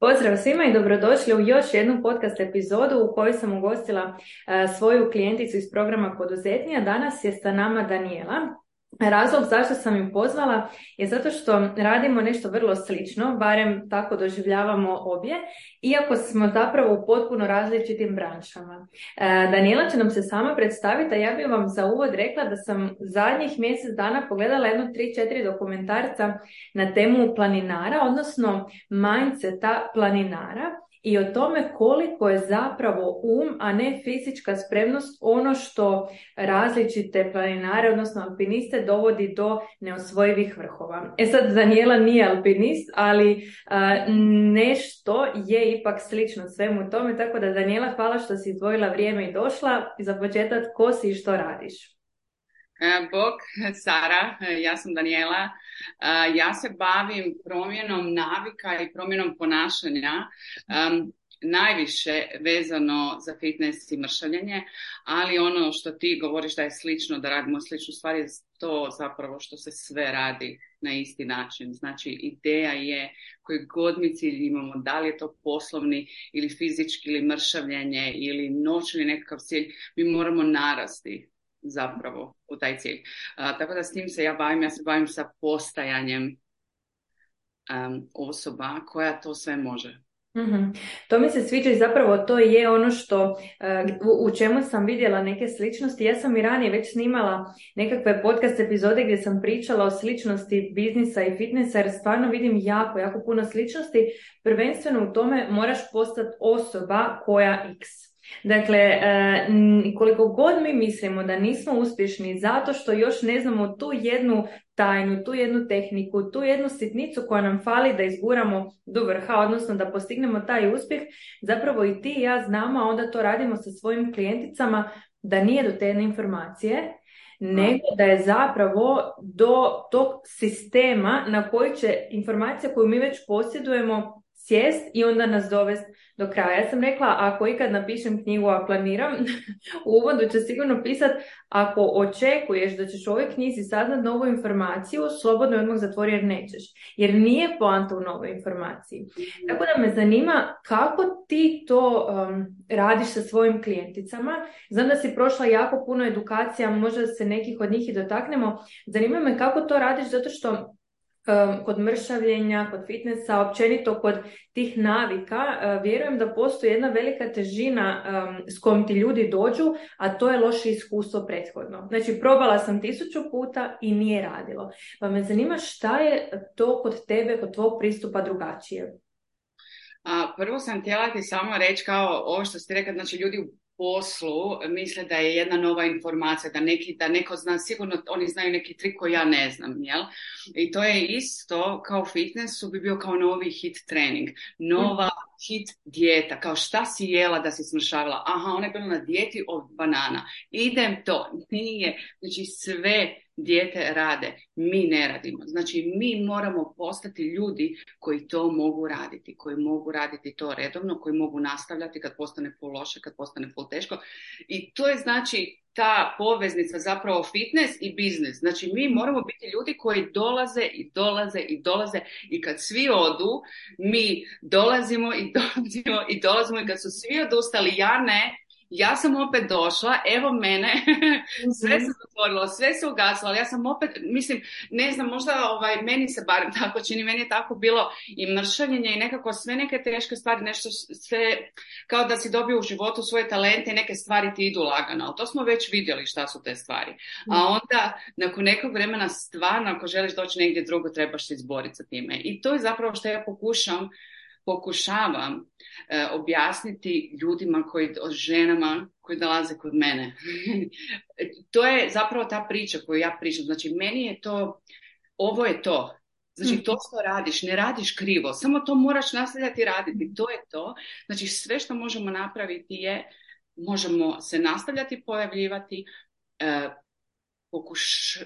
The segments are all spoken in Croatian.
Pozdrav svima i dobrodošli u još jednu podcast epizodu u kojoj sam ugostila e, svoju klijenticu iz programa Poduzetnija. Danas je sa nama Daniela. Razlog zašto sam ju pozvala je zato što radimo nešto vrlo slično, barem tako doživljavamo obje, iako smo zapravo u potpuno različitim branšama. E, Daniela će nam se sama predstaviti, a ja bih vam za uvod rekla da sam zadnjih mjesec dana pogledala jedno 3-4 dokumentarca na temu planinara, odnosno mindseta planinara i o tome koliko je zapravo um, a ne fizička spremnost ono što različite planinare, odnosno alpiniste, dovodi do neosvojivih vrhova. E sad, Daniela nije alpinist, ali nešto je ipak slično svemu tome, tako da Daniela, hvala što si izdvojila vrijeme i došla. Za početak, ko si i što radiš? E, bog, Sara, e, ja sam Daniela. E, ja se bavim promjenom navika i promjenom ponašanja najviše vezano za fitness i mršavljenje, ali ono što ti govoriš da je slično, da radimo sličnu stvar je to zapravo što se sve radi na isti način. Znači ideja je koji god mi cilj imamo, da li je to poslovni ili fizički ili mršavljenje ili noćni nekakav cilj, mi moramo narasti zapravo u taj cilj. tako da s tim se ja bavim, ja se bavim sa postajanjem osoba koja to sve može. mm To mi se sviđa i zapravo to je ono što u, čemu sam vidjela neke sličnosti. Ja sam i ranije već snimala nekakve podcast epizode gdje sam pričala o sličnosti biznisa i fitnessa jer stvarno vidim jako, jako puno sličnosti. Prvenstveno u tome moraš postati osoba koja x. Dakle, e, koliko god mi mislimo da nismo uspješni zato što još ne znamo tu jednu tajnu, tu jednu tehniku, tu jednu sitnicu koja nam fali da izguramo do vrha, odnosno da postignemo taj uspjeh, zapravo i ti i ja znamo, a onda to radimo sa svojim klijenticama, da nije do te informacije, nego da je zapravo do tog sistema na koji će informacija koju mi već posjedujemo sjest i onda nas dovesti do kraja. Ja sam rekla, ako ikad napišem knjigu, a planiram, u uvodu će sigurno pisat, ako očekuješ da ćeš u ovoj knjizi saznat novu informaciju, slobodno odmah zatvori jer nećeš. Jer nije poanta u novoj informaciji. Tako da me zanima kako ti to um, radiš sa svojim klijenticama. Znam da si prošla jako puno edukacija, možda se nekih od njih i dotaknemo. Zanima me kako to radiš, zato što kod mršavljenja, kod fitnessa, općenito kod tih navika, e, vjerujem da postoji jedna velika težina s kojom ti ljudi dođu, a to je loše iskustvo prethodno. Znači, probala sam tisuću puta i nije radilo. Pa me zanima šta je to kod tebe, kod tvog pristupa drugačije? A, prvo sam htjela ti samo reći kao ovo što ste rekli, znači ljudi poslu misle da je jedna nova informacija, da, neki, da neko zna, sigurno oni znaju neki trik koji ja ne znam, jel? I to je isto kao fitnessu bi bio kao novi hit trening, nova hit dijeta, kao šta si jela da si smršavila, aha, ona je bila na dijeti od banana, idem to, nije, znači sve dijete rade, mi ne radimo. Znači mi moramo postati ljudi koji to mogu raditi, koji mogu raditi to redovno, koji mogu nastavljati kad postane pol loše, kad postane pol teško. I to je znači ta poveznica zapravo fitness i biznis. Znači mi moramo biti ljudi koji dolaze i dolaze i dolaze i kad svi odu, mi dolazimo i dolazimo i dolazimo i kad su svi odustali, ja ne, ja sam opet došla, evo mene, sve se zatvorilo, sve se ugasilo, ali ja sam opet, mislim, ne znam, možda ovaj, meni se barem tako čini, meni je tako bilo i mršavljenje i nekako sve neke teške stvari, nešto sve, kao da si dobio u životu svoje talente i neke stvari ti idu lagano, ali to smo već vidjeli šta su te stvari. A mhm. onda, nakon nekog vremena stvarno, ako želiš doći negdje drugo, trebaš se izboriti sa time. I to je zapravo što ja pokušam pokušavam e, objasniti ljudima koji, ženama koji dolaze kod mene. to je zapravo ta priča koju ja pričam. Znači, meni je to, ovo je to. Znači, to što radiš, ne radiš krivo, samo to moraš nastavljati raditi. To je to. Znači, sve što možemo napraviti je, možemo se nastavljati pojavljivati, e, pokuš,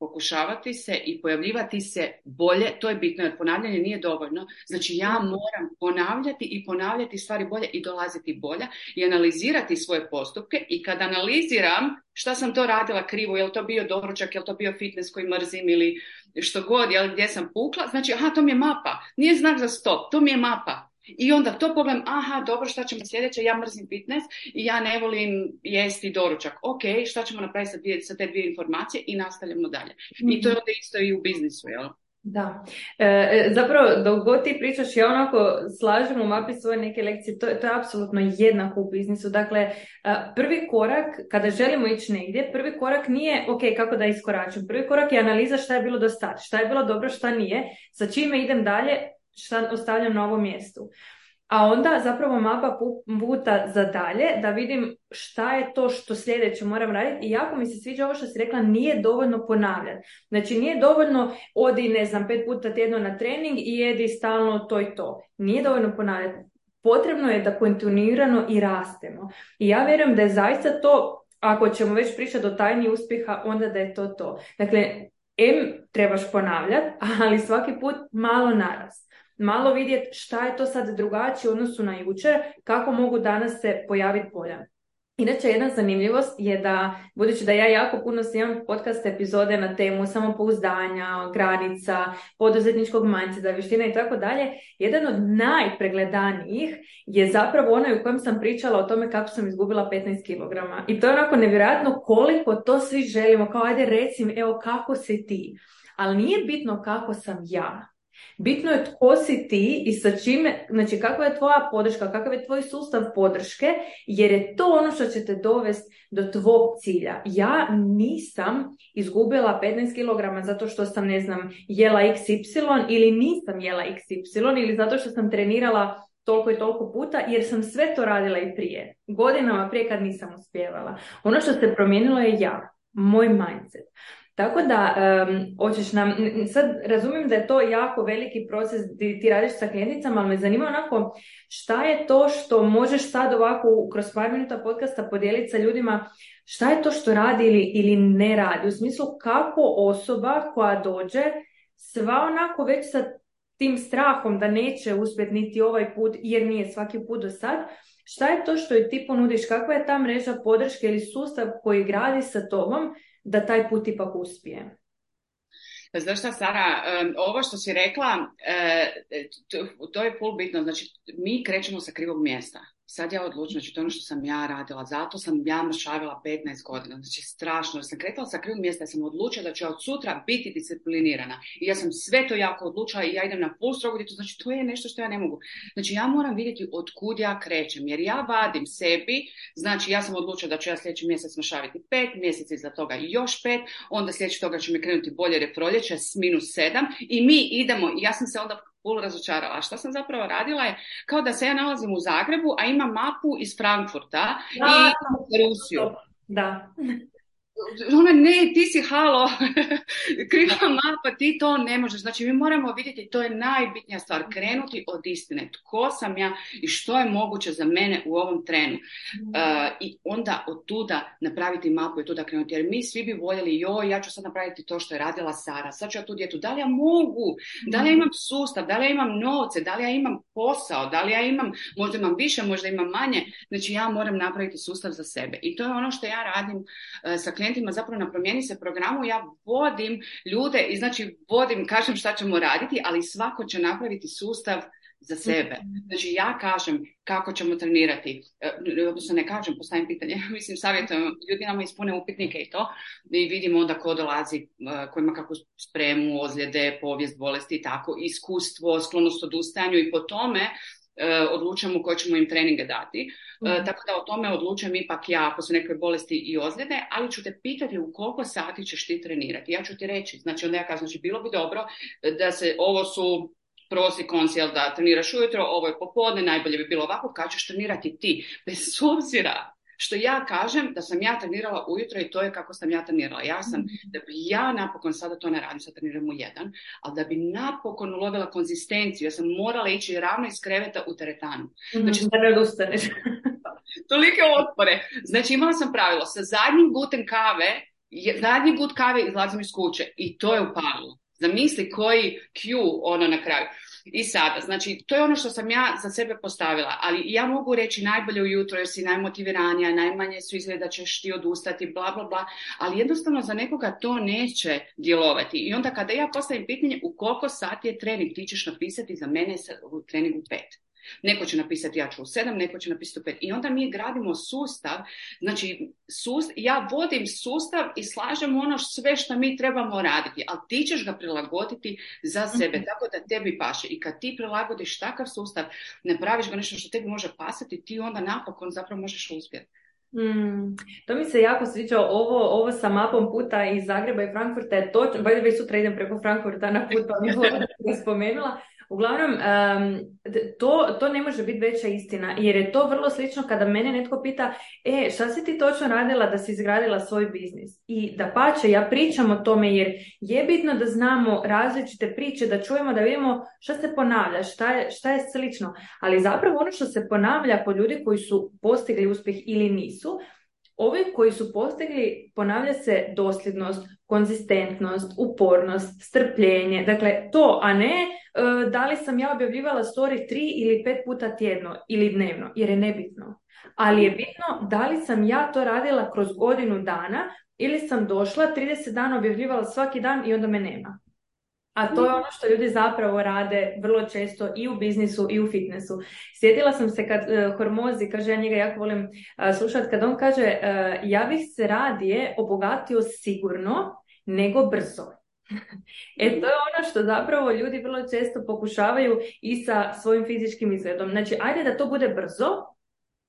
pokušavati se i pojavljivati se bolje, to je bitno jer ponavljanje nije dovoljno. Znači ja moram ponavljati i ponavljati stvari bolje i dolaziti bolja i analizirati svoje postupke i kad analiziram šta sam to radila krivo, je li to bio doručak, je li to bio fitness koji mrzim ili što god, je li gdje sam pukla, znači aha to mi je mapa, nije znak za stop, to mi je mapa. I onda to pogledam, aha, dobro, šta ćemo sljedeće, ja mrzim fitness i ja ne volim jesti doručak. Ok, šta ćemo napraviti sa, dvije, sa te dvije informacije i nastavljamo dalje. I to je onda isto i u biznisu, jel? Da, e, e, zapravo dok god ti pričaš ja onako slažem u mapi svoje neke lekcije, to, to je apsolutno jednako u biznisu. Dakle, e, prvi korak kada želimo ići negdje, prvi korak nije ok kako da iskoračim, prvi korak je analiza šta je bilo do sad, šta je bilo dobro, šta nije, sa čime idem dalje, šta ostavljam na ovom mjestu. A onda zapravo mapa puta za dalje da vidim šta je to što sljedeće moram raditi i jako mi se sviđa ovo što si rekla nije dovoljno ponavljati. Znači nije dovoljno odi ne znam pet puta tjedno na trening i jedi stalno to i to. Nije dovoljno ponavljati. Potrebno je da kontinuirano i rastemo. I ja vjerujem da je zaista to, ako ćemo već pričati o tajni uspjeha, onda da je to to. Dakle, M trebaš ponavljati, ali svaki put malo narast malo vidjeti šta je to sad drugačije u odnosu na jučer, kako mogu danas se pojaviti bolja. Inače, jedna zanimljivost je da, budući da ja jako puno snimam podcast epizode na temu samopouzdanja, granica, poduzetničkog za vještina i tako dalje, jedan od najpregledanijih je zapravo onaj u kojem sam pričala o tome kako sam izgubila 15 kg. I to je onako nevjerojatno koliko to svi želimo, kao ajde recim, evo kako si ti. Ali nije bitno kako sam ja, Bitno je tko si ti i sa čime, znači kakva je tvoja podrška, kakav je tvoj sustav podrške, jer je to ono što će te dovesti do tvog cilja. Ja nisam izgubila 15 kg zato što sam, ne znam, jela XY ili nisam jela XY ili zato što sam trenirala toliko i toliko puta jer sam sve to radila i prije. Godinama prije kad nisam uspjevala. Ono što se promijenilo je ja, moj mindset. Tako da, um, hoćeš nam, sad razumijem da je to jako veliki proces ti, ti radiš sa klijenticama, ali me zanima onako šta je to što možeš sad ovako kroz par minuta podcasta podijeliti sa ljudima, šta je to što radi ili, ili ne radi, u smislu kako osoba koja dođe sva onako već sa tim strahom da neće uspjeti niti ovaj put jer nije svaki put do sad, šta je to što ti ponudiš, kakva je ta mreža podrške ili sustav koji gradi sa tobom da taj put ipak uspije. Znaš šta, Sara, ovo što si rekla, e, to je pol bitno. Znači, mi krećemo sa krivog mjesta sad ja odlučim, znači to ono što sam ja radila, zato sam ja mršavila 15 godina, znači strašno, jer sam kretala sa krivog mjesta, ja sam odlučila da ću od sutra biti disciplinirana. I ja sam sve to jako odlučila i ja idem na pol strogu znači to je nešto što ja ne mogu. Znači ja moram vidjeti od kud ja krećem, jer ja vadim sebi, znači ja sam odlučila da ću ja sljedeći mjesec mršaviti pet, mjeseci za toga još pet, onda sljedeći toga će mi krenuti bolje reproljeće s minus sedam. I mi idemo, ja sam se onda pol razočarala. A što sam zapravo radila je kao da se ja nalazim u Zagrebu, a imam mapu iz Frankfurta i Rusiju. Da ona ne, ti si halo, kriva mapa, ti to ne možeš. Znači mi moramo vidjeti, to je najbitnija stvar, krenuti od istine. Tko sam ja i što je moguće za mene u ovom trenu. Uh, I onda od tuda napraviti mapu i tuda krenuti. Jer mi svi bi voljeli, joj, ja ću sad napraviti to što je radila Sara, sad ću ja tu djetu, da li ja mogu, da li ja imam sustav, da li ja imam novce, da li ja imam posao, da li ja imam, možda imam više, možda imam manje. Znači ja moram napraviti sustav za sebe. I to je ono što ja radim uh, sa klijentima zapravo na promijeni se programu ja vodim ljude i znači vodim, kažem šta ćemo raditi, ali svako će napraviti sustav za sebe. Znači ja kažem kako ćemo trenirati, e, odnosno ne kažem, postavim pitanje, mislim savjetujem, ljudi nama ispune upitnike i to i vidimo onda ko dolazi, e, ko ima kakvu spremu, ozljede, povijest, bolesti i tako, iskustvo, sklonost odustajanju i po tome odlučujemo koje ćemo im treninge dati. E, mhm. tako da o tome odlučujem ipak ja ako su neke bolesti i ozljede, ali ću te pitati u koliko sati ćeš ti trenirati. Ja ću ti reći, znači onda ja kažem, znači bilo bi dobro da se, ovo su prosi koncijel da treniraš ujutro, ovo je popodne, najbolje bi bilo ovako, kad ćeš trenirati ti, bez obzira što ja kažem da sam ja trenirala ujutro i to je kako sam ja trenirala. Ja sam, da bi ja napokon sada to ne radim, sad treniram u jedan, ali da bi napokon ulovila konzistenciju, ja sam morala ići ravno iz kreveta u teretanu. Mhm, znači, da ne odustaneš. tolike otpore. Znači imala sam pravilo, sa zadnjim gutem kave, zadnji gut kave izlazim iz kuće i to je upalo. Zamisli koji Q ono na kraju. I sada, znači, to je ono što sam ja za sebe postavila, ali ja mogu reći najbolje ujutro jer si najmotiviranija, najmanje su izgleda da ćeš ti odustati, bla, bla, bla, ali jednostavno za nekoga to neće djelovati. I onda kada ja postavim pitanje u koliko sati je trening, ti ćeš napisati za mene u treningu pet. Neko će napisati ja ću u sedam, neko će napisati u pet. I onda mi gradimo sustav, znači ja vodim sustav i slažem ono sve što mi trebamo raditi, ali ti ćeš ga prilagoditi za sebe, mhm. tako da tebi paše. I kad ti prilagodiš takav sustav, ne praviš ga nešto što tebi može pasati, ti onda napokon zapravo možeš uspjeti. Mm, to mi se jako sviđa, ovo, ovo sa mapom puta iz Zagreba i Frankfurta je točno, već sutra idem preko Frankfurta na put, pa mi je spomenula, Uglavnom, to, to ne može biti veća istina, jer je to vrlo slično kada mene netko pita, e, šta si ti točno radila da si izgradila svoj biznis? I da pače, ja pričam o tome jer je bitno da znamo različite priče, da čujemo, da vidimo šta se ponavlja, šta je, šta je slično. Ali zapravo ono što se ponavlja kod ljudi koji su postigli uspjeh ili nisu, Ovi koji su postigli, ponavlja se dosljednost, konzistentnost, upornost, strpljenje, dakle to, a ne e, da li sam ja objavljivala story tri ili pet puta tjedno ili dnevno, jer je nebitno. Ali je bitno da li sam ja to radila kroz godinu dana ili sam došla 30 dana objavljivala svaki dan i onda me nema. A to je ono što ljudi zapravo rade vrlo često i u biznisu i u fitnessu. Sjetila sam se kad uh, Hormozi, kaže, ja njega jako volim uh, slušati, kad on kaže uh, ja bih se radije obogatio sigurno nego brzo. e to je ono što zapravo ljudi vrlo često pokušavaju i sa svojim fizičkim izgledom. Znači, ajde da to bude brzo,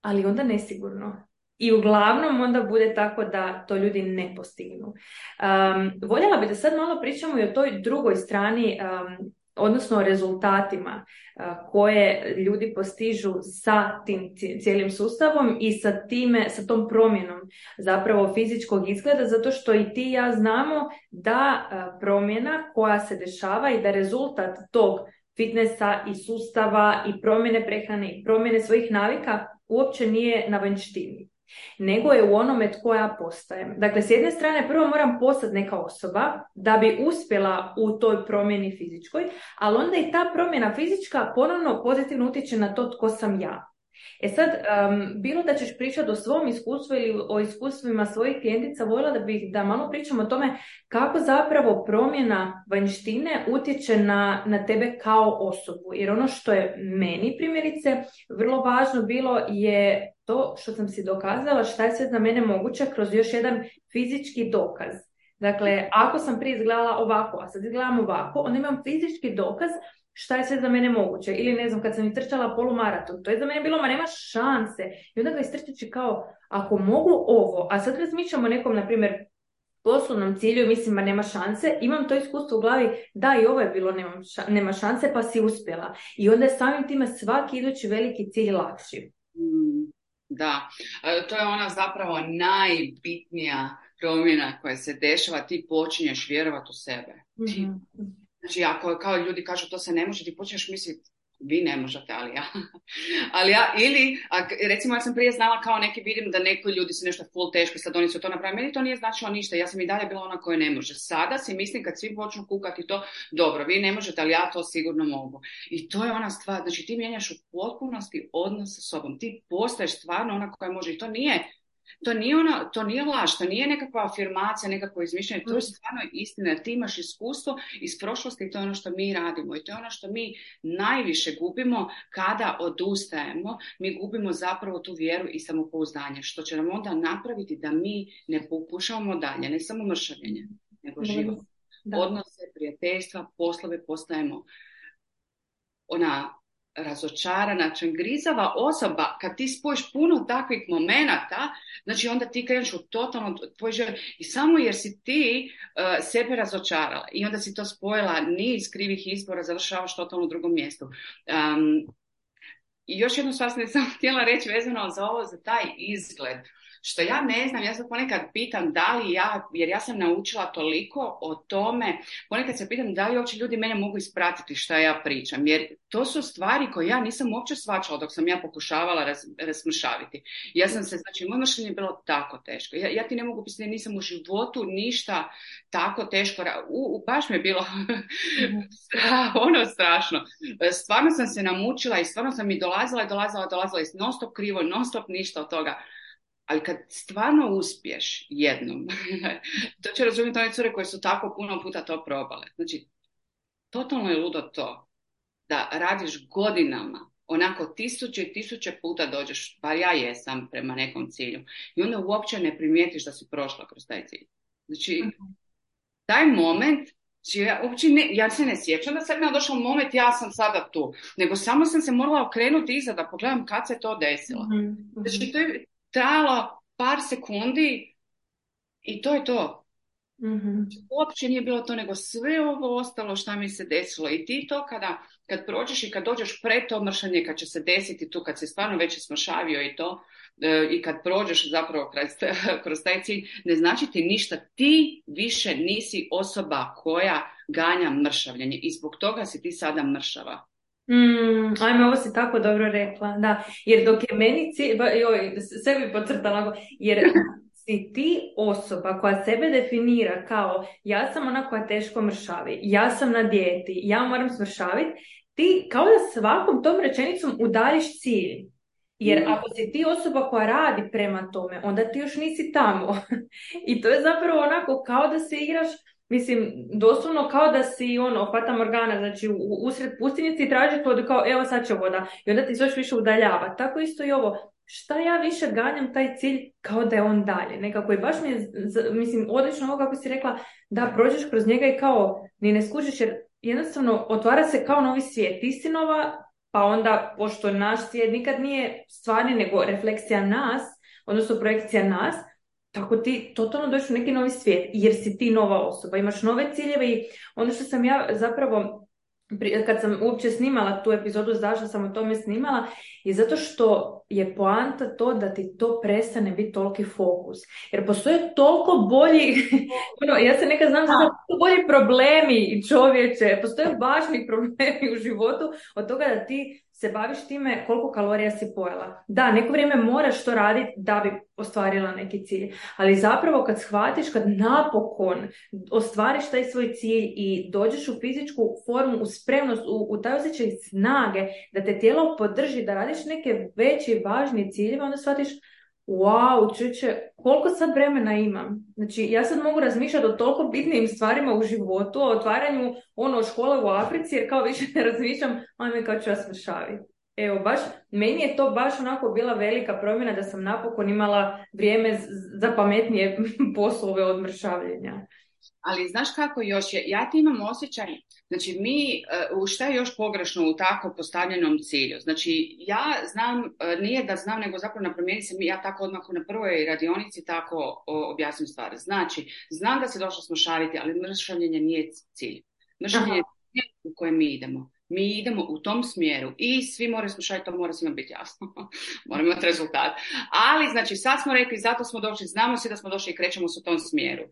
ali onda nesigurno. I uglavnom onda bude tako da to ljudi ne postignu. Um, voljela bi da sad malo pričamo i o toj drugoj strani, um, odnosno o rezultatima uh, koje ljudi postižu sa tim cijelim sustavom i sa time, sa tom promjenom zapravo fizičkog izgleda, zato što i ti ja znamo da uh, promjena koja se dešava i da rezultat tog fitnessa i sustava i promjene prehrane i promjene svojih navika uopće nije na vanjštini nego je u onome tko ja postajem. Dakle, s jedne strane prvo moram postati neka osoba da bi uspjela u toj promjeni fizičkoj, ali onda i ta promjena fizička ponovno pozitivno utječe na to tko sam ja. E sad, bilo da ćeš pričati o svom iskustvu ili o iskustvima svojih klijentica, voljela da bih da malo pričam o tome kako zapravo promjena vanjštine utječe na, na tebe kao osobu. Jer ono što je meni primjerice vrlo važno bilo je to što sam si dokazala šta je sve za mene moguće kroz još jedan fizički dokaz. Dakle, ako sam prije izgledala ovako, a sad izgledam ovako, onda imam fizički dokaz šta je sve za mene moguće. Ili ne znam, kad sam istrčala polumaraton, to je za mene bilo, ma nema šanse. I onda ga istrčeći kao, ako mogu ovo, a sad razmišljamo o nekom, na primjer, poslovnom cilju, mislim, ma nema šanse, imam to iskustvo u glavi, da i ovo je bilo nema šanse, pa si uspjela. I onda je samim time svaki idući veliki cilj lakši. Mm, da, e, to je ona zapravo najbitnija promjena koja se dešava, ti počinješ vjerovati u sebe. mm Znači, ako kao ljudi kažu to se ne može, ti počneš misliti vi ne možete, ali ja. ali ja, ili, a, recimo ja sam prije znala kao neki vidim da neko ljudi su nešto full teško, sad oni su to napravili, meni to nije značilo ništa, ja sam i dalje bila ona koja ne može. Sada si mislim kad svi počnu kukati to, dobro, vi ne možete, ali ja to sigurno mogu. I to je ona stvar, znači ti mijenjaš u potpunosti odnos sa sobom, ti postaješ stvarno ona koja može i to nije to nije, ono, to nije laž, to nije nekakva afirmacija, nekakvo izmišljanje, to je mm. stvarno istina, ti imaš iskustvo iz prošlosti i to je ono što mi radimo. I to je ono što mi najviše gubimo kada odustajemo, mi gubimo zapravo tu vjeru i samopouzdanje, što će nam onda napraviti da mi ne pokušavamo dalje, ne samo mršavljenje, nego život. Odnose, prijateljstva, poslove postajemo ona razočarana, čengrizava osoba, kad ti spojiš puno takvih momenata, znači onda ti kreneš u totalno tvoj život i samo jer si ti uh, sebe razočarala i onda si to spojila niz krivih izbora, završavaš totalno u drugom mjestu. Um, I još jednu stvar sam htjela reći vezano za ovo, za taj izgled što ja ne znam, ja se ponekad pitam da li ja, jer ja sam naučila toliko o tome, ponekad se pitam da li uopće ljudi mene mogu ispratiti što ja pričam, jer to su stvari koje ja nisam uopće svačala dok sam ja pokušavala raz, razmršaviti. Ja sam se, znači, moje mišljenje je bilo tako teško. Ja, ja ti ne mogu pisati, nisam u životu ništa tako teško, u, u baš mi je bilo ono strašno. Stvarno sam se namučila i stvarno sam mi dolazila i dolazila, dolazila i non stop krivo, non stop ništa od toga. Ali kad stvarno uspješ jednom, to će razumjeti one cure koje su tako puno puta to probale. Znači, totalno je ludo to da radiš godinama onako tisuće i tisuće puta dođeš, bar ja jesam prema nekom cilju. I onda uopće ne primijetiš da si prošla kroz taj cilj. Znači, mhm. taj moment Znači, ja, uopće ne, ja se ne sjećam da sam ja došao moment, ja sam sada tu. Nego samo sam se morala okrenuti iza da pogledam kad se to desilo. Mm-hmm. Znači, to je trajalo par sekundi i to je to. Mm-hmm. Uopće nije bilo to, nego sve ovo ostalo što mi se desilo. I ti to kada, kad prođeš i kad dođeš pred to mršanje, kad će se desiti tu, kad se stvarno već smršavio i to, E, i kad prođeš zapravo kroz taj cilj, ne znači ti ništa. Ti više nisi osoba koja ganja mršavljenje i zbog toga si ti sada mršava. Mm, ajme, ovo si tako dobro rekla, da. Jer dok je meni cilj, joj, sve bi podcrtala, jer si ti osoba koja sebe definira kao ja sam ona koja teško mršavi, ja sam na dijeti, ja moram smršaviti, ti kao da svakom tom rečenicom udaljiš cilj. Jer ako si ti osoba koja radi prema tome, onda ti još nisi tamo. I to je zapravo onako kao da se igraš, mislim, doslovno kao da si ono, fata morgana, znači u, usred pustinjici tražiš vodu kao evo sad će voda i onda ti se još više udaljava. Tako isto i ovo, šta ja više ganjam taj cilj kao da je on dalje. Nekako i baš mi mislim, odlično ovo kako si rekla, da prođeš kroz njega i kao ni ne skužiš jer jednostavno otvara se kao novi svijet. Istinova pa onda, pošto naš svijet nikad nije stvarni, nego refleksija nas, odnosno projekcija nas, tako ti totalno dođeš u neki novi svijet, jer si ti nova osoba, imaš nove ciljeve i ono što sam ja zapravo kad sam uopće snimala tu epizodu, zašto sam o tome snimala, je zato što je poanta to da ti to prestane biti toliki fokus. Jer postoje toliko bolji, ono, ja se nekad znam da su bolji problemi čovječe, postoje važni problemi u životu od toga da ti se baviš time koliko kalorija si pojela. Da, neko vrijeme moraš to raditi da bi ostvarila neki cilj, ali zapravo kad shvatiš, kad napokon ostvariš taj svoj cilj i dođeš u fizičku formu, u spremnost, u, u taj osjećaj snage, da te tijelo podrži, da radiš neke veće i važnije ciljeve, onda shvatiš wow, čuće, koliko sad vremena imam? Znači, ja sad mogu razmišljati o toliko bitnim stvarima u životu, o otvaranju ono škole u Africi, jer kao više ne razmišljam, ajme kao ću ja smršaviti. Evo, baš, meni je to baš onako bila velika promjena da sam napokon imala vrijeme za pametnije poslove od mršavljenja. Ali znaš kako još je, ja ti imam osjećaj, znači mi, e, u šta je još pogrešno u tako postavljenom cilju? Znači ja znam, e, nije da znam, nego zapravo na promjeni se mi, ja tako odmah na prvoj radionici tako objasnim stvari. Znači, znam da se došlo smršaviti, ali mršavljenje nije cilj. Mršavljenje je u kojem mi idemo. Mi idemo u tom smjeru i svi moraju slušati, to mora svima biti jasno. Moramo imati rezultat. Ali, znači, sad smo rekli, zato smo došli, znamo svi da smo došli i krećemo se u tom smjeru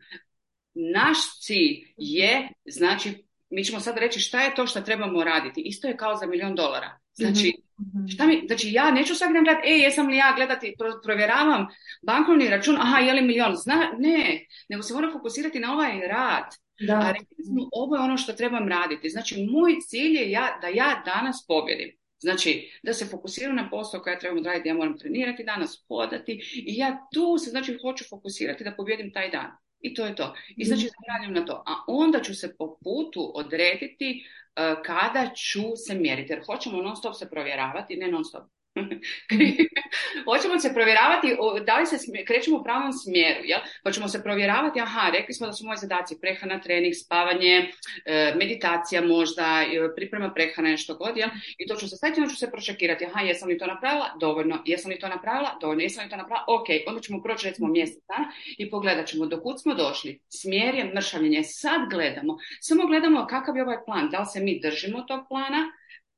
naš cilj je, znači, mi ćemo sad reći šta je to što trebamo raditi. Isto je kao za milion dolara. Znači, mhm, mhm. šta mi, znači ja neću svaki dan gledati, ej, jesam li ja gledati, provjeravam bankovni račun, aha, je li milion? Zna, ne, nego se moram fokusirati na ovaj rad. Da. A recimo, ovo je ono što trebam raditi. Znači, moj cilj je ja, da ja danas pobjedim. Znači, da se fokusiram na posao koje ja trebam raditi, ja moram trenirati danas, hodati i ja tu se, znači, hoću fokusirati da pobjedim taj dan. I to je to. I znači zaradim na to. A onda ću se po putu odrediti uh, kada ću se mjeriti. Jer hoćemo non stop se provjeravati, ne non stop. Hoćemo se provjeravati da li se krećemo u pravom smjeru, jel? pa ćemo se provjeravati, aha, rekli smo da su moji zadaci prehrana, trening, spavanje, e, meditacija možda, priprema prehrane, što god, jel? i to ću se staviti, onda ću se pročekirati, aha, jesam li to napravila? Dovoljno. Jesam li to napravila? Dovoljno. Jesam li to napravila? Ok, onda ćemo proći recimo mjesec dana i pogledat ćemo do kud smo došli. Smjer je mršavljenje. Sad gledamo, samo gledamo kakav je ovaj plan, da li se mi držimo tog plana,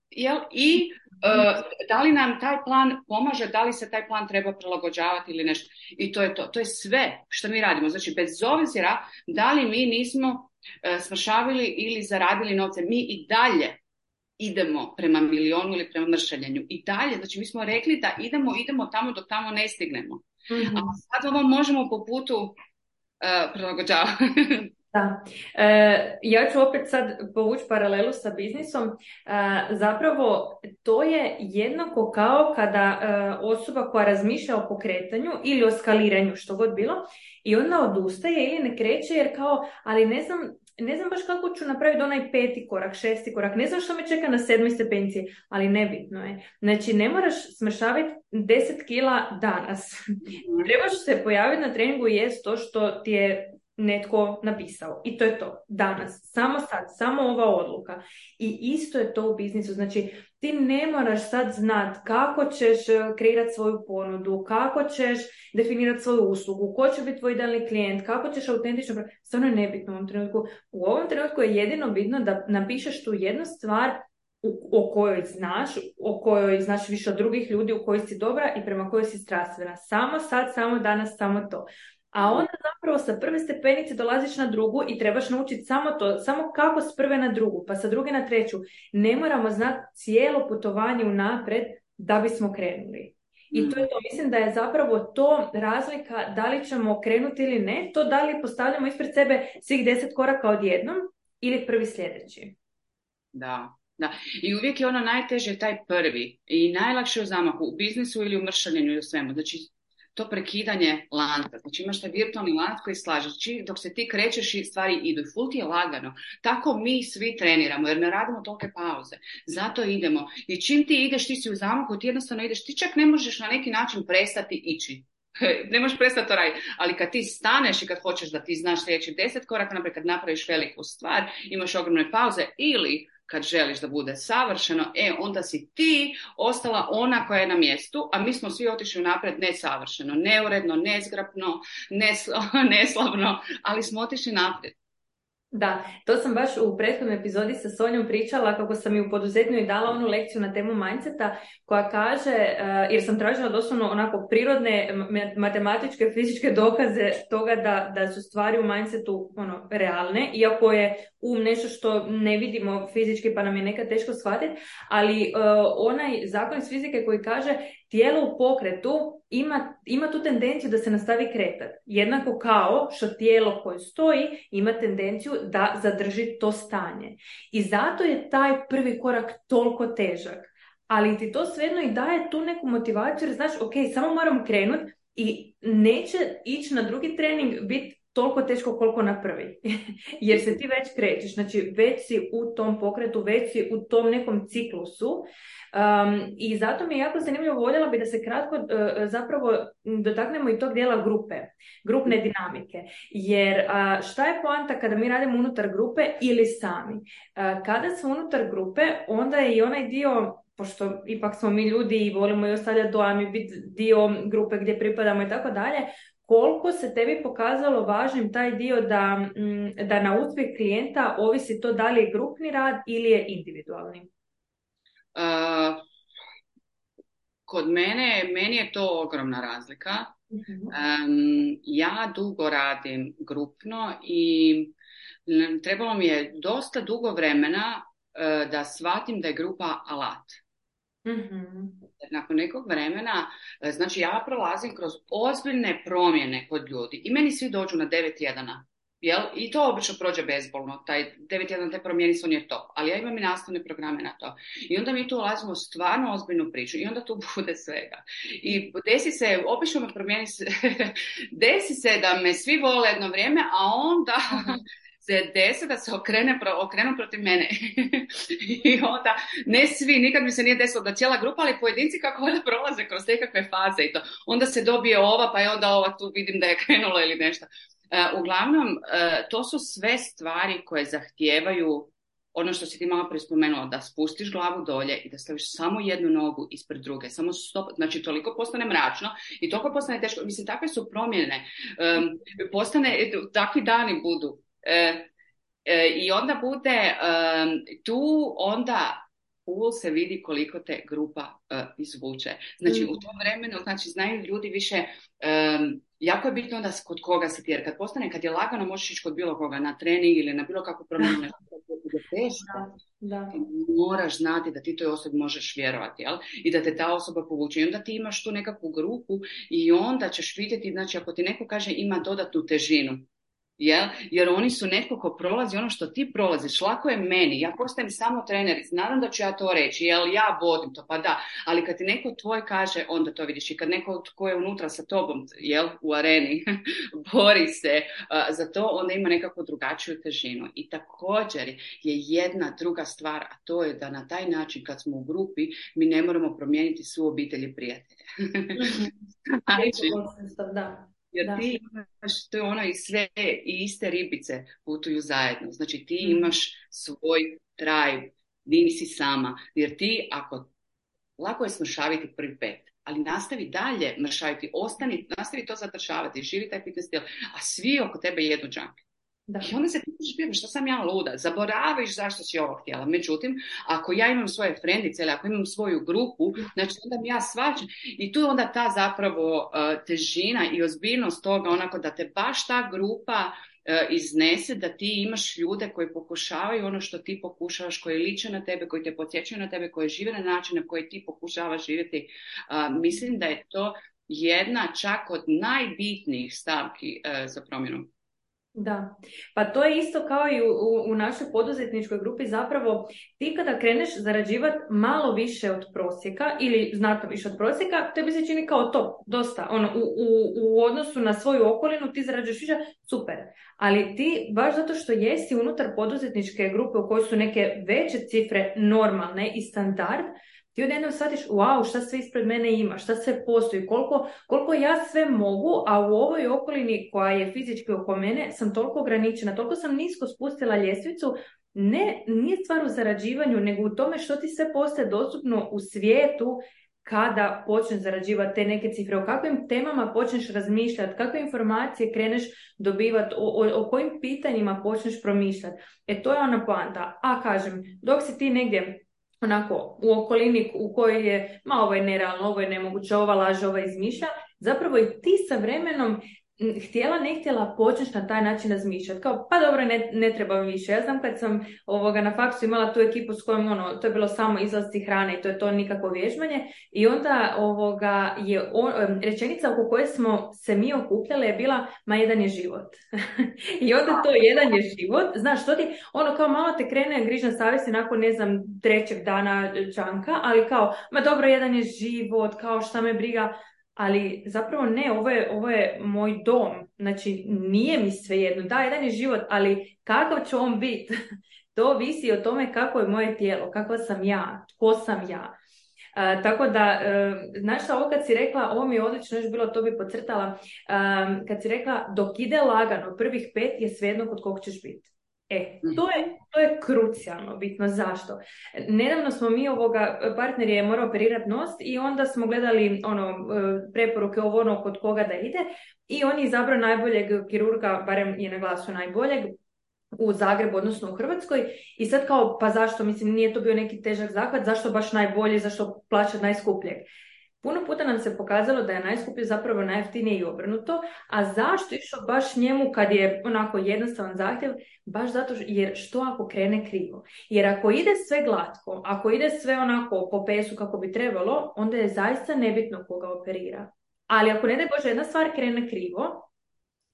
jel? i E, da li nam taj plan pomaže, da li se taj plan treba prilagođavati ili nešto. I to je to. To je sve što mi radimo. Znači, bez obzira da li mi nismo e, smršavili ili zaradili novce, mi i dalje idemo prema milionu ili prema mršaljenju. I dalje, znači mi smo rekli da idemo, idemo tamo dok tamo ne stignemo. mm A sad ovo možemo po putu uh, prilagođavati. Da, e, ja ću opet sad povući paralelu sa biznisom. E, zapravo to je jednako kao kada e, osoba koja razmišlja o pokretanju ili o skaliranju, što god bilo, i onda odustaje ili ne kreće jer kao, ali ne znam, ne znam baš kako ću napraviti onaj peti korak, šesti korak, ne znam što me čeka na sedmoj stepenci, ali nebitno je. Znači, ne moraš smršaviti 10 kila danas. Mhm. Trebaš se pojaviti na treningu i jest to što ti je netko napisao. I to je to. Danas. Samo sad. Samo ova odluka. I isto je to u biznisu. Znači, ti ne moraš sad znat kako ćeš e, kreirati svoju ponudu, kako ćeš definirati svoju uslugu, ko će biti tvoj idealni klijent, kako ćeš autentično... Stvarno je nebitno u ovom trenutku. U ovom trenutku je jedino bitno da napišeš tu jednu stvar o kojoj znaš, o kojoj znaš više od drugih ljudi, u kojoj si dobra i prema kojoj si strastvena. Samo sad, samo danas, samo to. A onda zapravo sa prve stepenice dolaziš na drugu i trebaš naučiti samo to, samo kako s prve na drugu, pa sa druge na treću. Ne moramo znati cijelo putovanje unaprijed da bismo krenuli. I to je to. Mislim da je zapravo to razlika da li ćemo krenuti ili ne, to da li postavljamo ispred sebe svih deset koraka odjednom ili prvi sljedeći. Da, da. I uvijek je ono najteže taj prvi i najlakše u zamahu, u biznisu ili u mršavljenju i u svemu. Znači to prekidanje lanca. Znači imaš taj virtualni lanac koji slaže. Znači, dok se ti krećeš i stvari idu. I full ti je lagano. Tako mi svi treniramo jer ne radimo tolike pauze. Zato idemo. I čim ti ideš, ti si u zamaku, ti jednostavno ideš. Ti čak ne možeš na neki način prestati ići. ne možeš prestati to raditi, ali kad ti staneš i kad hoćeš da ti znaš sljedećih deset koraka, naprijed kad napraviš veliku stvar, imaš ogromne pauze ili kad želiš da bude savršeno, e, onda si ti ostala ona koja je na mjestu, a mi smo svi otišli naprijed nesavršeno, neuredno, nezgrapno, neslavno, ali smo otišli naprijed. Da, to sam baš u prethodnoj epizodi sa Sonjom pričala kako sam i u poduzetnju i dala onu lekciju na temu mindseta koja kaže, uh, jer sam tražila doslovno onako prirodne matematičke, fizičke dokaze toga da, da su stvari u mindsetu ono, realne, iako je um nešto što ne vidimo fizički pa nam je nekad teško shvatiti, ali uh, onaj zakon iz fizike koji kaže tijelo u pokretu ima, ima tu tendenciju da se nastavi kretati. Jednako kao što tijelo koje stoji ima tendenciju da zadrži to stanje. I zato je taj prvi korak toliko težak. Ali ti to svejedno i daje tu neku motivaciju jer znaš, ok, samo moram krenuti i neće ići na drugi trening biti toliko teško koliko na prvi. Jer se ti već krećeš, znači već si u tom pokretu, već si u tom nekom ciklusu. Um, I zato mi je jako zanimljivo, voljela bi da se kratko uh, zapravo dotaknemo i tog dijela grupe, grupne dinamike. Jer uh, šta je poanta kada mi radimo unutar grupe ili sami? Uh, kada smo unutar grupe, onda je i onaj dio pošto ipak smo mi ljudi i volimo i ostavljati dojam i biti dio grupe gdje pripadamo i tako dalje, koliko se tebi pokazalo važnim taj dio da, mm, da na uspjeh klijenta ovisi to da li je grupni rad ili je individualni? Uh, kod mene, meni je to ogromna razlika. uh ja dugo radim grupno i trebalo mi je dosta dugo vremena uh, da shvatim da je grupa alat. mm nakon nekog vremena, e, znači ja prolazim kroz ozbiljne promjene kod ljudi i meni svi dođu na devet tjedana. Jel? I to obično prođe bezbolno, taj devet tjedana te promijeni su nije to, ali ja imam i nastavne programe na to. I onda mi tu ulazimo stvarno ozbiljnu priču i onda tu bude svega. I desi se, obično me promijeni se, desi se da me svi vole jedno vrijeme, a onda se desi da se okrene, okrenu protiv mene. I onda, ne svi, nikad mi se nije desilo da cijela grupa, ali pojedinci kako onda prolaze kroz nekakve faze i to. Onda se dobije ova, pa je onda ova tu vidim da je krenula ili nešto. Uh, uglavnom, uh, to su sve stvari koje zahtijevaju ono što si ti malo prispomenula, da spustiš glavu dolje i da staviš samo jednu nogu ispred druge, samo stop, znači toliko postane mračno i toliko postane teško, mislim takve su promjene, um, postane, takvi dani budu, E, e, I onda bude tu onda ul se vidi koliko te grupa uh, izvuče. Znači u tom vremenu znači znaju ljudi više jako je bitno da kod koga si ti, jer kad postane, kad je lagano možeš ići kod bilo koga na trening ili na bilo kakvu promjenu teško, da. moraš znati da ti toj osobi možeš vjerovati, jel? I da te ta osoba povuče. I onda ti imaš tu nekakvu grupu i onda ćeš vidjeti, znači ako ti neko kaže ima dodatnu težinu, Jel? Jer oni su netko ko prolazi ono što ti prolaziš. Lako je meni, ja postajem samo trener, naravno da ću ja to reći, jel ja vodim to, pa da, ali kad ti neko tvoj kaže, onda to vidiš i kad neko tko je unutra sa tobom, jel, u areni, bori se za to, onda ima nekakvu drugačiju težinu. I također je jedna druga stvar, a to je da na taj način kad smo u grupi, mi ne moramo promijeniti svu obitelj i prijatelje. znači, da. Jer da. ti imaš, to je ono i sve i iste ribice putuju zajedno. Znači ti mm. imaš svoj tribe, nisi sama. Jer ti ako, lako je smršaviti prvi pet, ali nastavi dalje mršaviti, ostani, nastavi to zadržavati, živi taj fitness stil, a svi oko tebe jedu junk. Da. I onda se pitaš, što sam ja luda, zaboraviš zašto si ovo htjela. Međutim, ako ja imam svoje frendice ili ako imam svoju grupu, znači onda mi ja svačam. I tu je onda ta zapravo uh, težina i ozbiljnost toga, onako da te baš ta grupa uh, iznese, da ti imaš ljude koji pokušavaju ono što ti pokušavaš, koji liče na tebe, koji te podsjećaju na tebe, koji žive na način na koji ti pokušavaš živjeti. Mislim da je to jedna čak od najbitnijih stavki za promjenu da, pa to je isto kao i u, u našoj poduzetničkoj grupi. Zapravo ti kada kreneš zarađivati malo više od prosjeka ili znatno više od prosjeka, tebi se čini kao to, dosta, ono, u, u, u odnosu na svoju okolinu ti zarađuješ više, super, ali ti baš zato što jesi unutar poduzetničke grupe u kojoj su neke veće cifre normalne i standard, ti odjednom shvatiš, wow, šta sve ispred mene ima, šta sve postoji, koliko, koliko ja sve mogu, a u ovoj okolini koja je fizički oko mene sam toliko ograničena, toliko sam nisko spustila ljestvicu, ne, nije stvar u zarađivanju, nego u tome što ti sve postaje dostupno u svijetu kada počneš zarađivati te neke cifre, o kakvim temama počneš razmišljati, kakve informacije kreneš dobivati, o, o, o kojim pitanjima počneš promišljati. E to je ona poanta. A kažem, dok si ti negdje onako u okolini u kojoj je ma ovo je nerealno, ovo je nemoguće, ova laže, ova izmišlja, zapravo i ti sa vremenom htjela ne htjela počneš na taj način razmišljati. Kao, pa dobro, ne, ne treba više. Ja znam kad sam ovoga, na faksu imala tu ekipu s kojom ono, to je bilo samo izlazci hrane i to je to nikako vježbanje. I onda ovoga je on, rečenica oko koje smo se mi okupljale je bila ma jedan je život. I onda to jedan je život. Znaš, što ti, ono kao malo te krene grižna savjest nakon ne znam trećeg dana čanka, ali kao, ma dobro, jedan je život, kao šta me briga ali zapravo ne, ovo je, ovo je moj dom, znači nije mi svejedno, da, jedan je život, ali kakav će on biti, to visi o tome kako je moje tijelo, kako sam ja, tko sam ja. Uh, tako da, uh, znaš ovo kad si rekla, ovo mi je odlično još bilo, to bi podcrtala, um, kad si rekla dok ide lagano, prvih pet je svejedno kod kog ćeš biti. E, to je, to je krucijalno bitno. Zašto? Nedavno smo mi ovoga, partner je morao operirati nos i onda smo gledali ono, e, preporuke ovo ono kod koga da ide i on je izabrao najboljeg kirurga, barem je na glasu najboljeg, u Zagrebu, odnosno u Hrvatskoj. I sad kao, pa zašto, mislim, nije to bio neki težak zahvat, zašto baš najbolji, zašto plaćati najskupljeg? Puno puta nam se pokazalo da je najskuplje zapravo najjeftinije i obrnuto, a zašto išao baš njemu kad je onako jednostavan zahtjev? Baš zato jer što ako krene krivo? Jer ako ide sve glatko, ako ide sve onako po pesu kako bi trebalo, onda je zaista nebitno koga operira. Ali ako ne da Bože jedna stvar krene krivo,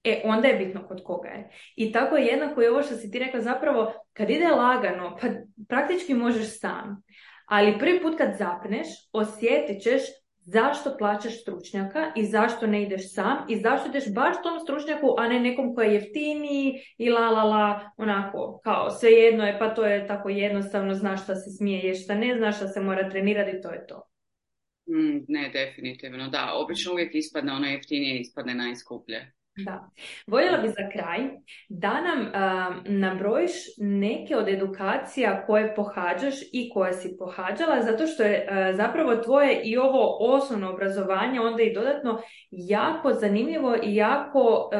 E, onda je bitno kod koga je. I tako je jednako i ovo što si ti rekla zapravo, kad ide lagano, pa praktički možeš sam. Ali prvi put kad zapneš, osjetit ćeš zašto plaćaš stručnjaka i zašto ne ideš sam i zašto ideš baš tom stručnjaku, a ne nekom koji je jeftiniji i la la la, onako, kao svejedno je, pa to je tako jednostavno, znaš šta se smije ješ, šta ne znaš šta se mora trenirati, to je to. Mm, ne, definitivno, da, obično uvijek ispadne ono jeftinije, ispadne najskuplje. Da. Voljela bi za kraj da nam uh, nabrojiš neke od edukacija koje pohađaš i koje si pohađala, zato što je zapravo tvoje i ovo osnovno obrazovanje onda i dodatno jako zanimljivo i jako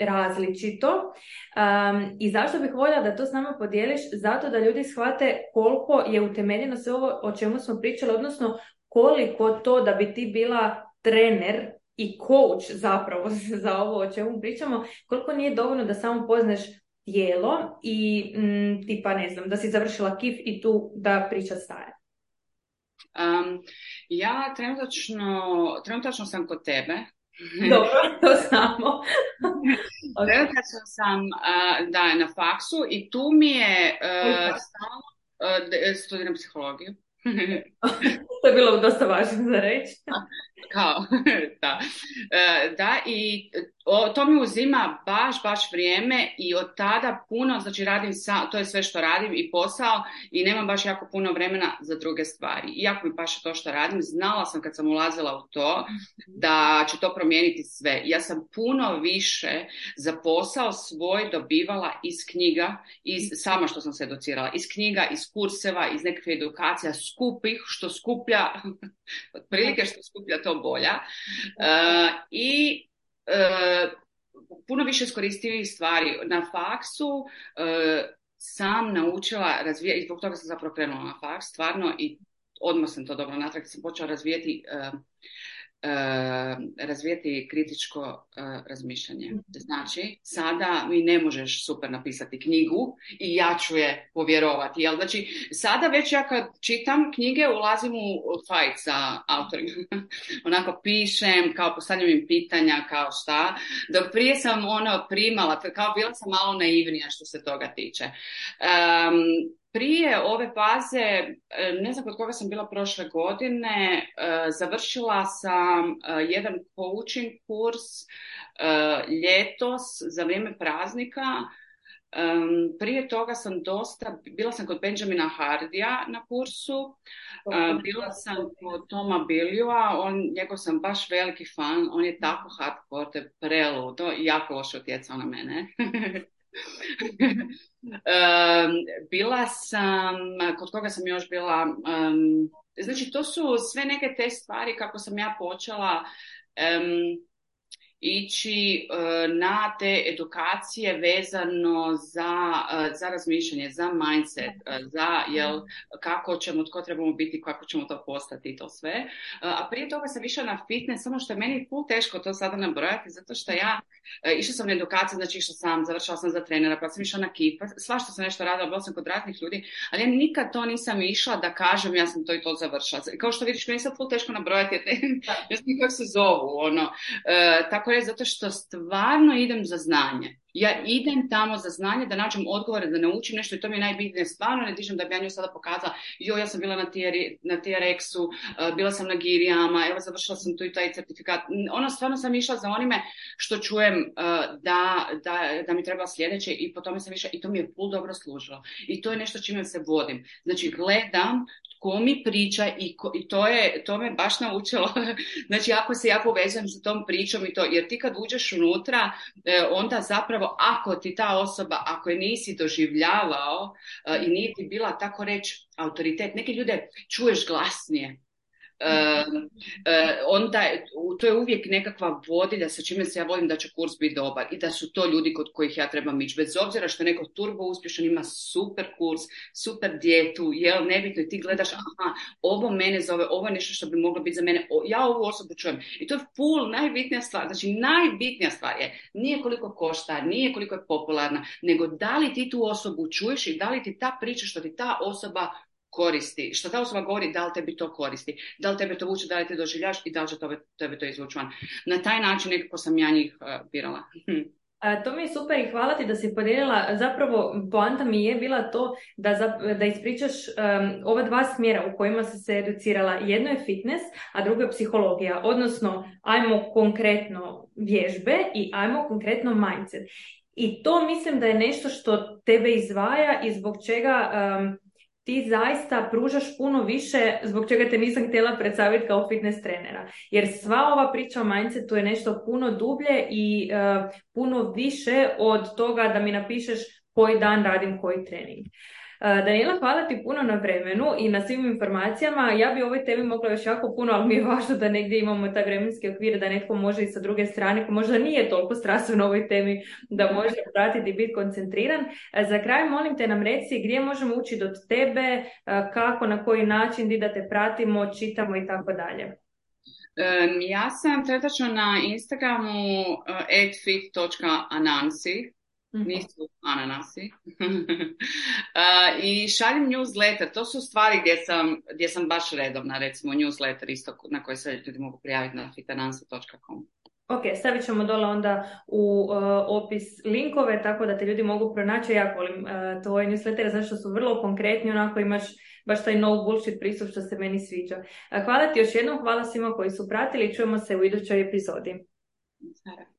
različito. I zašto bih voljela da to s nama podijeliš? Zato da ljudi shvate koliko je utemeljeno sve ovo o čemu smo pričali, odnosno koliko to da bi ti bila trener i coach zapravo za ovo o čemu pričamo, koliko nije dovoljno da samo poznaš tijelo i mm, tipa ne znam, da si završila kif i tu da priča staje. Um, ja trenutačno, trenutačno sam kod tebe Dobro, to znamo. Trenutačno sam da, na faksu i tu mi je uh, stalno, studiram psihologiju. to je bilo dosta važno za reći. Kao, da. Da, i o, to mi uzima baš, baš vrijeme i od tada puno, znači radim sa, to je sve što radim i posao i nemam baš jako puno vremena za druge stvari. Iako mi paše to što radim, znala sam kad sam ulazila u to da će to promijeniti sve. Ja sam puno više za posao svoj dobivala iz knjiga, iz, sama što sam se educirala, iz knjiga, iz kurseva, iz nekakve edukacija skupih, što skuplja, otprilike što skuplja to bolja. Uh, I E, puno više iskoristivih stvari. Na faksu e, sam naučila razvijati, i zbog toga sam zapravo krenula na faks, stvarno, i odmah sam to dobro natrag, sam počela razvijati e, Eh, razvijeti kritičko eh, razmišljanje. Znači, sada mi ne možeš super napisati knjigu i ja ću je povjerovati. Jel? Znači, sada već ja kad čitam knjige ulazim u fight sa autorima. Onako pišem, kao postavljam im pitanja, kao šta. Dok prije sam ono primala, kao bila sam malo naivnija što se toga tiče. Prije ove faze, e, ne znam kod koga sam bila prošle godine, e, završila sam e, jedan coaching kurs ljetos za vrijeme praznika. Prije toga sam dosta, bila sam kod Benjamina Hardija na kursu, bila sam kod Toma Biljua, on, njegov sam baš veliki fan, on je tako hardcore, to je preludo i jako loše utjecao na mene. bila sam, kod koga sam još bila, znači to su sve neke te stvari kako sam ja počela ići e, na te edukacije vezano za, e, za razmišljanje, za mindset, e, za jel, kako ćemo, tko trebamo biti, kako ćemo to postati i to sve. A prije toga sam išla na fitness, samo što je meni pul teško to sada nabrojati, zato što ja išla sam na edukaciju, znači išla sam, završila sam za trenera, pa sam išla na kip, pa svašta sam nešto radila, bila sam kod raznih ljudi, ali ja nikad to nisam išla da kažem ja sam to i to završila. Kao što vidiš, meni je sad pul teško nabrojati, ja znam kako se zovu, ono. tako je zato što stvarno idem za znanje. Ja idem tamo za znanje da nađem odgovore, da naučim nešto i to mi je najbitnije. Stvarno ne dižem da bi ja nju sada pokazala, jo, ja sam bila na, na TRX-u, eh, bila sam na Girijama, evo završila sam tu i taj certifikat. Ono, stvarno sam išla za onime što čujem eh, da, da, da mi treba sljedeće i po tome sam išla i to mi je pul dobro služilo. I to je nešto čime se vodim. Znači, gledam ko mi priča i, i to, je, to me baš naučilo. znači, ako se ja povezujem sa tom pričom i to, jer ti kad uđeš unutra, e, onda zapravo ako ti ta osoba, ako je nisi doživljavao e, i nije ti bila tako reći autoritet, neke ljude čuješ glasnije, Onda to je uvijek nekakva vodilja sa čime se ja volim da će kurs biti dobar i da su to ljudi kod kojih ja trebam ići. Bez obzira što neko turbo uspješan, ima super kurs, super dijetu, jel, nebitno i ti gledaš, aha, ovo mene zove, ovo je nešto što bi moglo biti za mene, ja ovu osobu čujem. I to je full, najbitnija stvar, znači najbitnija stvar je, nije koliko košta, nije koliko je popularna, nego da li ti tu osobu čuješ i da li ti ta priča što ti ta osoba koristi, što ta osoba govori, da li tebi to koristi, da li tebe to vuče, da li te doživljaš i da li će tebe to izvući van. Na taj način nekako sam ja njih uh, birala. to mi je super i hvala ti da si podijelila. Zapravo, poanta mi je bila to da, da ispričaš ova dva smjera u kojima si se educirala. Jedno je fitness, a drugo je psihologija. Odnosno, ajmo konkretno vježbe i ajmo konkretno mindset. I to mislim da je nešto što tebe izvaja i zbog čega ti zaista pružaš puno više zbog čega te nisam htjela predstaviti kao fitness trenera. Jer sva ova priča o mindsetu je nešto puno dublje i uh, puno više od toga da mi napišeš koji dan radim koji trening. Daniela, hvala ti puno na vremenu i na svim informacijama. Ja bi o ovoj temi mogla još jako puno, ali mi je važno da negdje imamo taj vremenski okvir da netko može i sa druge strane, ko možda nije toliko strastven na ovoj temi, da može pratiti i biti koncentriran. Za kraj molim te nam reci gdje možemo ući do tebe, kako, na koji način, di da te pratimo, čitamo i tako dalje. Ja sam trenutačno na Instagramu atfit.anansi. nisu ananasi. I šaljem newsletter, to su stvari gdje sam, gdje sam baš redovna, recimo newsletter isto na koji se ljudi mogu prijaviti na fitanansa.com. Ok, stavit ćemo dole onda u uh, opis linkove tako da te ljudi mogu pronaći. Ja volim uh, tvoj newsletter zato što su vrlo konkretni, onako imaš baš taj no bullshit pristup što se meni sviđa. Uh, hvala ti još jednom, hvala svima koji su pratili, čujemo se u idućoj epizodi. Hvala.